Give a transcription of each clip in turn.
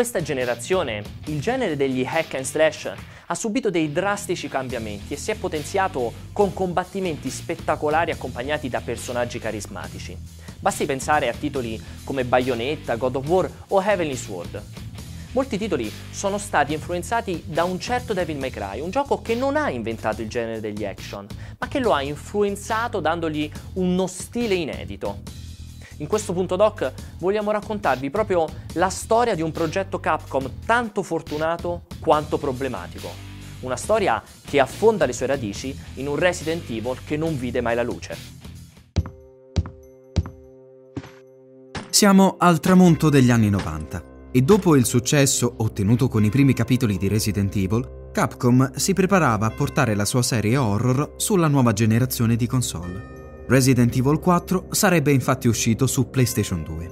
Questa generazione il genere degli hack and slash ha subito dei drastici cambiamenti e si è potenziato con combattimenti spettacolari accompagnati da personaggi carismatici. Basti pensare a titoli come Bayonetta, God of War o Heavenly Sword. Molti titoli sono stati influenzati da un certo Devil May Cry, un gioco che non ha inventato il genere degli action, ma che lo ha influenzato dandogli uno stile inedito. In questo punto doc vogliamo raccontarvi proprio la storia di un progetto Capcom tanto fortunato quanto problematico. Una storia che affonda le sue radici in un Resident Evil che non vide mai la luce. Siamo al tramonto degli anni 90 e dopo il successo ottenuto con i primi capitoli di Resident Evil, Capcom si preparava a portare la sua serie horror sulla nuova generazione di console. Resident Evil 4 sarebbe infatti uscito su PlayStation 2.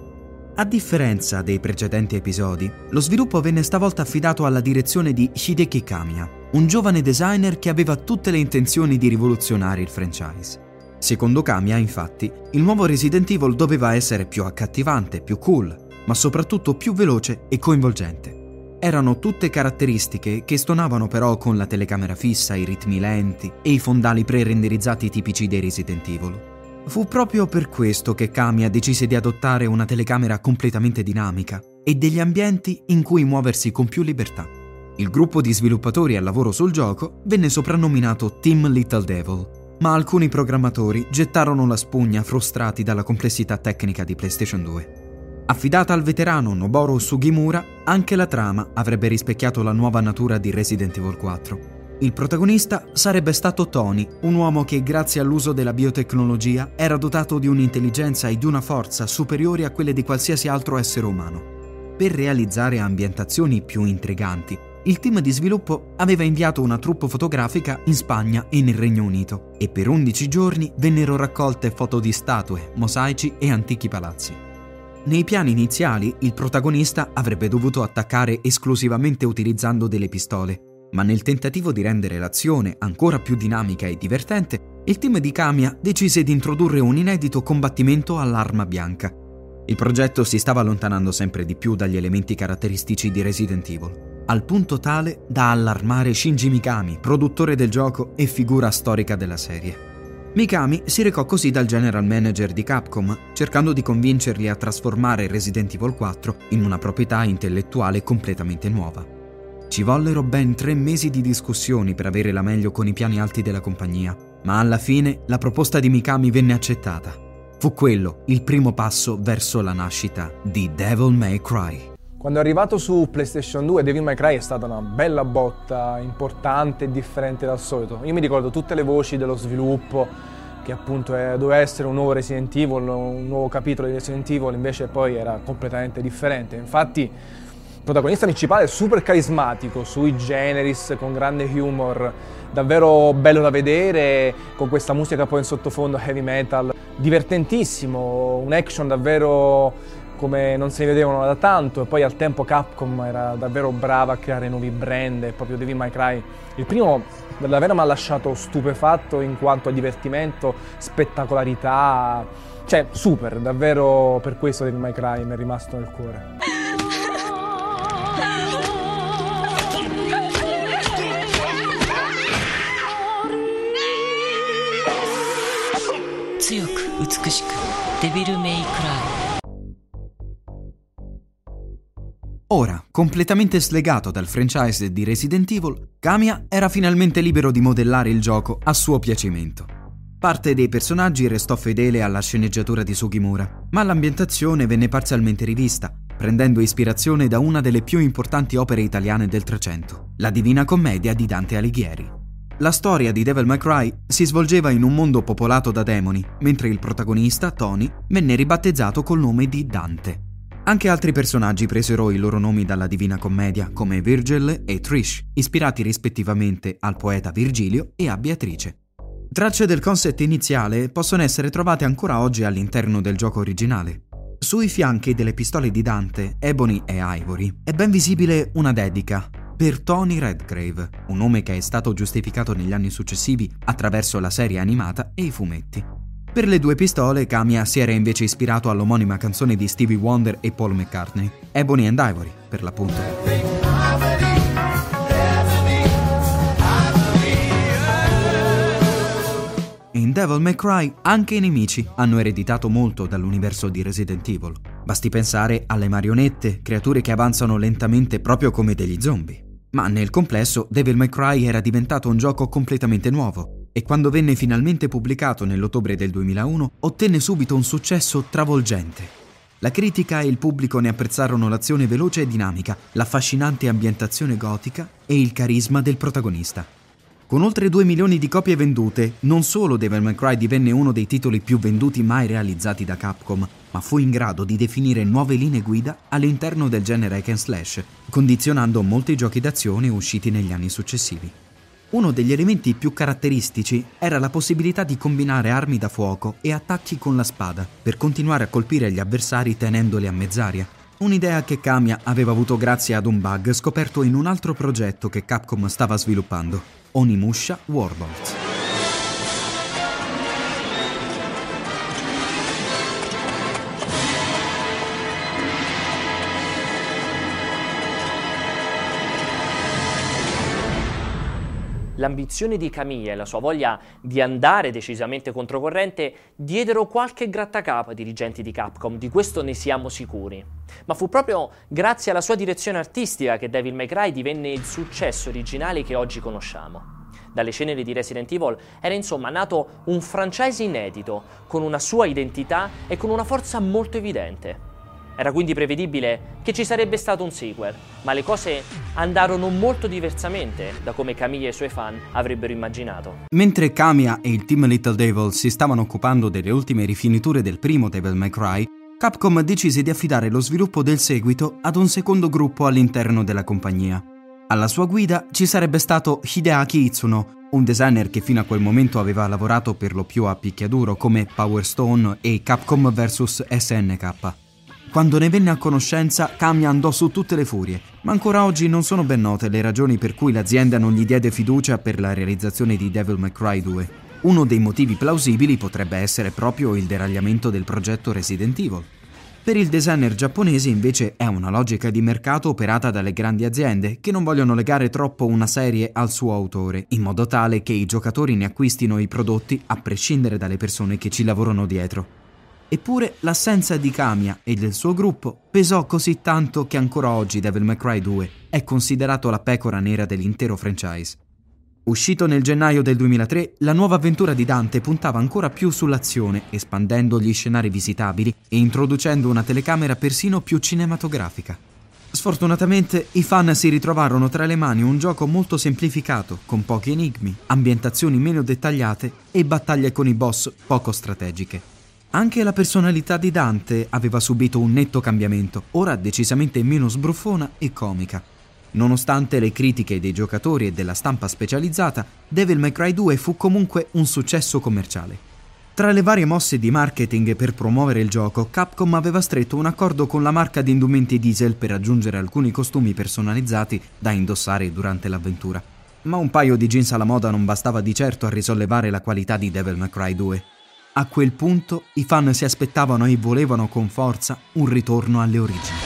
A differenza dei precedenti episodi, lo sviluppo venne stavolta affidato alla direzione di Hideki Kamiya, un giovane designer che aveva tutte le intenzioni di rivoluzionare il franchise. Secondo Kamiya, infatti, il nuovo Resident Evil doveva essere più accattivante, più cool, ma soprattutto più veloce e coinvolgente. Erano tutte caratteristiche che stonavano però con la telecamera fissa, i ritmi lenti e i fondali pre-renderizzati tipici dei Resident Evil. Fu proprio per questo che Kamiya decise di adottare una telecamera completamente dinamica e degli ambienti in cui muoversi con più libertà. Il gruppo di sviluppatori al lavoro sul gioco venne soprannominato Team Little Devil, ma alcuni programmatori gettarono la spugna frustrati dalla complessità tecnica di PlayStation 2. Affidata al veterano Noboru Sugimura, anche la trama avrebbe rispecchiato la nuova natura di Resident Evil 4. Il protagonista sarebbe stato Tony, un uomo che grazie all'uso della biotecnologia era dotato di un'intelligenza e di una forza superiori a quelle di qualsiasi altro essere umano. Per realizzare ambientazioni più intriganti, il team di sviluppo aveva inviato una troupe fotografica in Spagna e nel Regno Unito e per 11 giorni vennero raccolte foto di statue, mosaici e antichi palazzi. Nei piani iniziali il protagonista avrebbe dovuto attaccare esclusivamente utilizzando delle pistole, ma nel tentativo di rendere l'azione ancora più dinamica e divertente, il team di Kamiya decise di introdurre un inedito combattimento all'arma bianca. Il progetto si stava allontanando sempre di più dagli elementi caratteristici di Resident Evil, al punto tale da allarmare Shinji Mikami, produttore del gioco e figura storica della serie. Mikami si recò così dal general manager di Capcom, cercando di convincerli a trasformare Resident Evil 4 in una proprietà intellettuale completamente nuova. Ci vollero ben tre mesi di discussioni per avere la meglio con i piani alti della compagnia, ma alla fine la proposta di Mikami venne accettata. Fu quello il primo passo verso la nascita di Devil May Cry. Quando è arrivato su PlayStation 2 Devil May Cry è stata una bella botta, importante e differente dal solito. Io mi ricordo tutte le voci dello sviluppo, che appunto è, doveva essere un nuovo Resident Evil, un nuovo capitolo di Resident Evil, invece poi era completamente differente. Infatti il protagonista principale è super carismatico, sui generis, con grande humor, davvero bello da vedere, con questa musica poi in sottofondo heavy metal, divertentissimo, un action davvero come non si vedevano da tanto e poi al tempo Capcom era davvero brava a creare nuovi brand e proprio Devil May Cry il primo davvero mi ha lasciato stupefatto in quanto a divertimento, spettacolarità, cioè super, davvero per questo Devil May Cry mi è rimasto nel cuore. 強く美しくデビルメイクライ Ora, completamente slegato dal franchise di Resident Evil, Kamiya era finalmente libero di modellare il gioco a suo piacimento. Parte dei personaggi restò fedele alla sceneggiatura di Sugimura, ma l'ambientazione venne parzialmente rivista, prendendo ispirazione da una delle più importanti opere italiane del Trecento, la Divina Commedia di Dante Alighieri. La storia di Devil May Cry si svolgeva in un mondo popolato da demoni, mentre il protagonista, Tony, venne ribattezzato col nome di Dante. Anche altri personaggi presero i loro nomi dalla Divina Commedia, come Virgil e Trish, ispirati rispettivamente al poeta Virgilio e a Beatrice. Tracce del concept iniziale possono essere trovate ancora oggi all'interno del gioco originale. Sui fianchi delle pistole di Dante, Ebony e Ivory, è ben visibile una dedica per Tony Redgrave, un nome che è stato giustificato negli anni successivi attraverso la serie animata e i fumetti. Per le due pistole, Kamiya si era invece ispirato all'omonima canzone di Stevie Wonder e Paul McCartney, Ebony and Ivory, per l'appunto. In Devil May Cry anche i nemici hanno ereditato molto dall'universo di Resident Evil. Basti pensare alle marionette, creature che avanzano lentamente proprio come degli zombie. Ma nel complesso Devil May Cry era diventato un gioco completamente nuovo e quando venne finalmente pubblicato nell'ottobre del 2001 ottenne subito un successo travolgente. La critica e il pubblico ne apprezzarono l'azione veloce e dinamica, l'affascinante ambientazione gotica e il carisma del protagonista. Con oltre 2 milioni di copie vendute, non solo Devil May Cry divenne uno dei titoli più venduti mai realizzati da Capcom, ma fu in grado di definire nuove linee guida all'interno del genere hack and slash, condizionando molti giochi d'azione usciti negli anni successivi. Uno degli elementi più caratteristici era la possibilità di combinare armi da fuoco e attacchi con la spada per continuare a colpire gli avversari tenendoli a mezz'aria. Un'idea che Kamiya aveva avuto grazie ad un bug scoperto in un altro progetto che Capcom stava sviluppando. Onimusha Warbolt. L'ambizione di Camilla e la sua voglia di andare decisamente controcorrente diedero qualche grattacapo ai dirigenti di Capcom, di questo ne siamo sicuri. Ma fu proprio grazie alla sua direzione artistica che Devil May Cry divenne il successo originale che oggi conosciamo. Dalle ceneri di Resident Evil era insomma nato un franchise inedito, con una sua identità e con una forza molto evidente. Era quindi prevedibile che ci sarebbe stato un sequel, ma le cose andarono molto diversamente da come Camilla e i suoi fan avrebbero immaginato. Mentre Kamiya e il team Little Devil si stavano occupando delle ultime rifiniture del primo Devil May Cry, Capcom decise di affidare lo sviluppo del seguito ad un secondo gruppo all'interno della compagnia. Alla sua guida ci sarebbe stato Hideaki Itsuno, un designer che fino a quel momento aveva lavorato per lo più a picchiaduro come Power Stone e Capcom vs SNK. Quando ne venne a conoscenza, Kamiya andò su tutte le furie, ma ancora oggi non sono ben note le ragioni per cui l'azienda non gli diede fiducia per la realizzazione di Devil May Cry 2. Uno dei motivi plausibili potrebbe essere proprio il deragliamento del progetto Resident Evil. Per il designer giapponese invece è una logica di mercato operata dalle grandi aziende che non vogliono legare troppo una serie al suo autore, in modo tale che i giocatori ne acquistino i prodotti a prescindere dalle persone che ci lavorano dietro. Eppure l'assenza di Kamiya e del suo gruppo pesò così tanto che ancora oggi Devil May Cry 2 è considerato la pecora nera dell'intero franchise. Uscito nel gennaio del 2003, la nuova avventura di Dante puntava ancora più sull'azione, espandendo gli scenari visitabili e introducendo una telecamera persino più cinematografica. Sfortunatamente i fan si ritrovarono tra le mani un gioco molto semplificato, con pochi enigmi, ambientazioni meno dettagliate e battaglie con i boss poco strategiche. Anche la personalità di Dante aveva subito un netto cambiamento, ora decisamente meno sbruffona e comica. Nonostante le critiche dei giocatori e della stampa specializzata, Devil May Cry 2 fu comunque un successo commerciale. Tra le varie mosse di marketing per promuovere il gioco, Capcom aveva stretto un accordo con la marca di indumenti diesel per aggiungere alcuni costumi personalizzati da indossare durante l'avventura. Ma un paio di jeans alla moda non bastava di certo a risollevare la qualità di Devil May Cry 2. A quel punto i fan si aspettavano e volevano con forza un ritorno alle origini.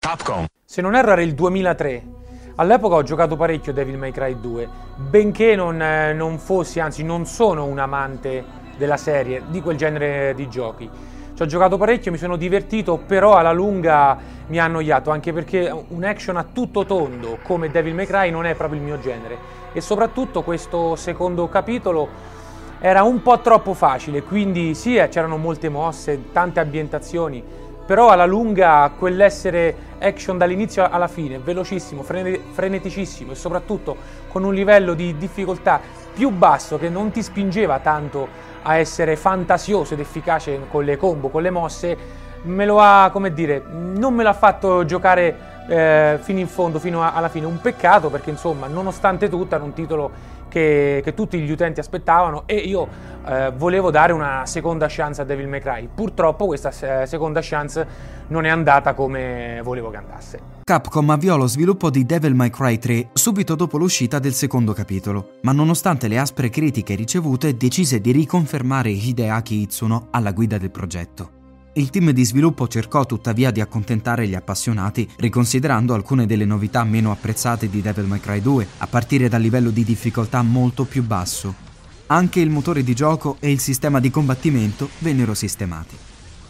Capcom. Se non erro era il 2003 All'epoca ho giocato parecchio Devil May Cry 2, benché non, eh, non fossi, anzi non sono un amante della serie, di quel genere di giochi. Ci ho giocato parecchio, mi sono divertito, però alla lunga mi ha annoiato, anche perché un action a tutto tondo come Devil May Cry non è proprio il mio genere. E soprattutto questo secondo capitolo era un po' troppo facile, quindi sì, eh, c'erano molte mosse, tante ambientazioni, però alla lunga quell'essere action dall'inizio alla fine, velocissimo, freneticissimo e soprattutto con un livello di difficoltà più basso che non ti spingeva tanto a essere fantasioso ed efficace con le combo, con le mosse, me lo ha, come dire, non me l'ha fatto giocare eh, fino in fondo, fino a, alla fine. Un peccato perché insomma, nonostante tutto, era un titolo che, che, tutti gli utenti aspettavano e io eh, volevo dare una seconda chance a Devil May Cry. Purtroppo questa eh, seconda chance non è andata come volevo che andasse. Capcom avviò lo sviluppo di Devil May Cry 3 subito dopo l'uscita del secondo capitolo, ma nonostante le aspre critiche ricevute decise di riconfermare Hideaki Itsuno alla guida del progetto. Il team di sviluppo cercò tuttavia di accontentare gli appassionati, riconsiderando alcune delle novità meno apprezzate di Devil May Cry 2, a partire dal livello di difficoltà molto più basso. Anche il motore di gioco e il sistema di combattimento vennero sistemati.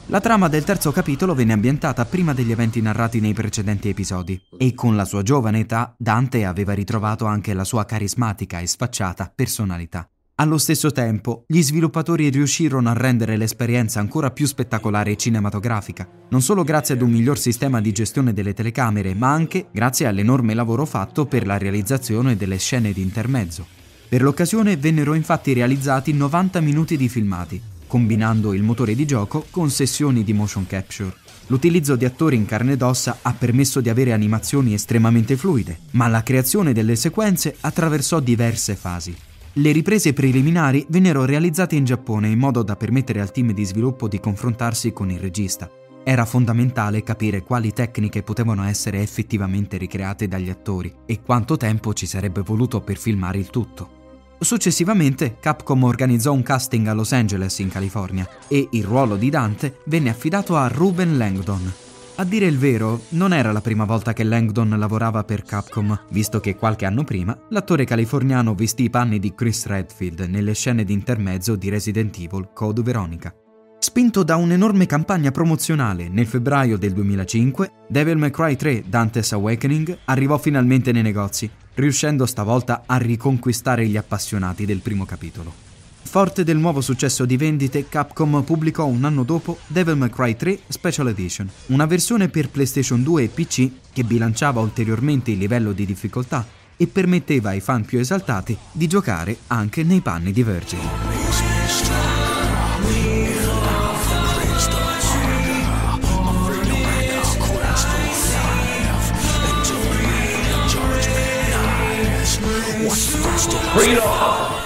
La trama del terzo capitolo venne ambientata prima degli eventi narrati nei precedenti episodi e con la sua giovane età Dante aveva ritrovato anche la sua carismatica e sfacciata personalità. Allo stesso tempo, gli sviluppatori riuscirono a rendere l'esperienza ancora più spettacolare e cinematografica, non solo grazie ad un miglior sistema di gestione delle telecamere, ma anche grazie all'enorme lavoro fatto per la realizzazione delle scene di intermezzo. Per l'occasione vennero infatti realizzati 90 minuti di filmati, combinando il motore di gioco con sessioni di motion capture. L'utilizzo di attori in carne ed ossa ha permesso di avere animazioni estremamente fluide, ma la creazione delle sequenze attraversò diverse fasi. Le riprese preliminari vennero realizzate in Giappone in modo da permettere al team di sviluppo di confrontarsi con il regista. Era fondamentale capire quali tecniche potevano essere effettivamente ricreate dagli attori e quanto tempo ci sarebbe voluto per filmare il tutto. Successivamente Capcom organizzò un casting a Los Angeles in California e il ruolo di Dante venne affidato a Ruben Langdon, a dire il vero, non era la prima volta che Langdon lavorava per Capcom, visto che qualche anno prima l'attore californiano vestì i panni di Chris Redfield nelle scene di intermezzo di Resident Evil Code Veronica. Spinto da un'enorme campagna promozionale nel febbraio del 2005, Devil May Cry 3 Dante's Awakening arrivò finalmente nei negozi, riuscendo stavolta a riconquistare gli appassionati del primo capitolo. Forte del nuovo successo di vendite, Capcom pubblicò un anno dopo Devil May Cry 3 Special Edition, una versione per PlayStation 2 e PC che bilanciava ulteriormente il livello di difficoltà e permetteva ai fan più esaltati di giocare anche nei panni di Virgil.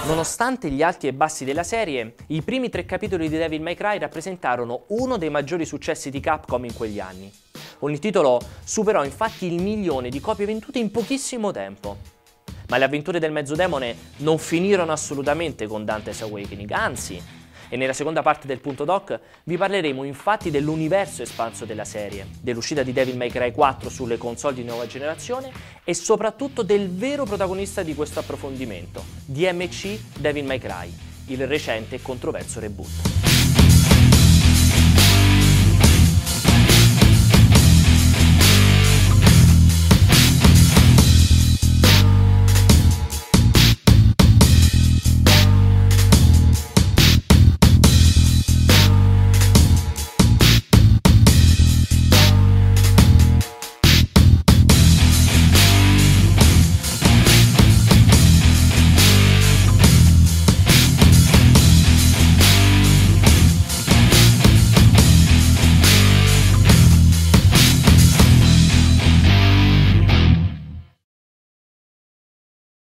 Nonostante gli alti e bassi della serie, i primi tre capitoli di Devil May Cry rappresentarono uno dei maggiori successi di Capcom in quegli anni. Ogni titolo superò infatti il milione di copie vendute in pochissimo tempo. Ma le avventure del mezzodemone non finirono assolutamente con Dante's Awakening, anzi, e nella seconda parte del punto doc vi parleremo infatti dell'universo espanso della serie, dell'uscita di Devil May Cry 4 sulle console di nuova generazione e soprattutto del vero protagonista di questo approfondimento, DMC Devil May Cry, il recente e controverso reboot.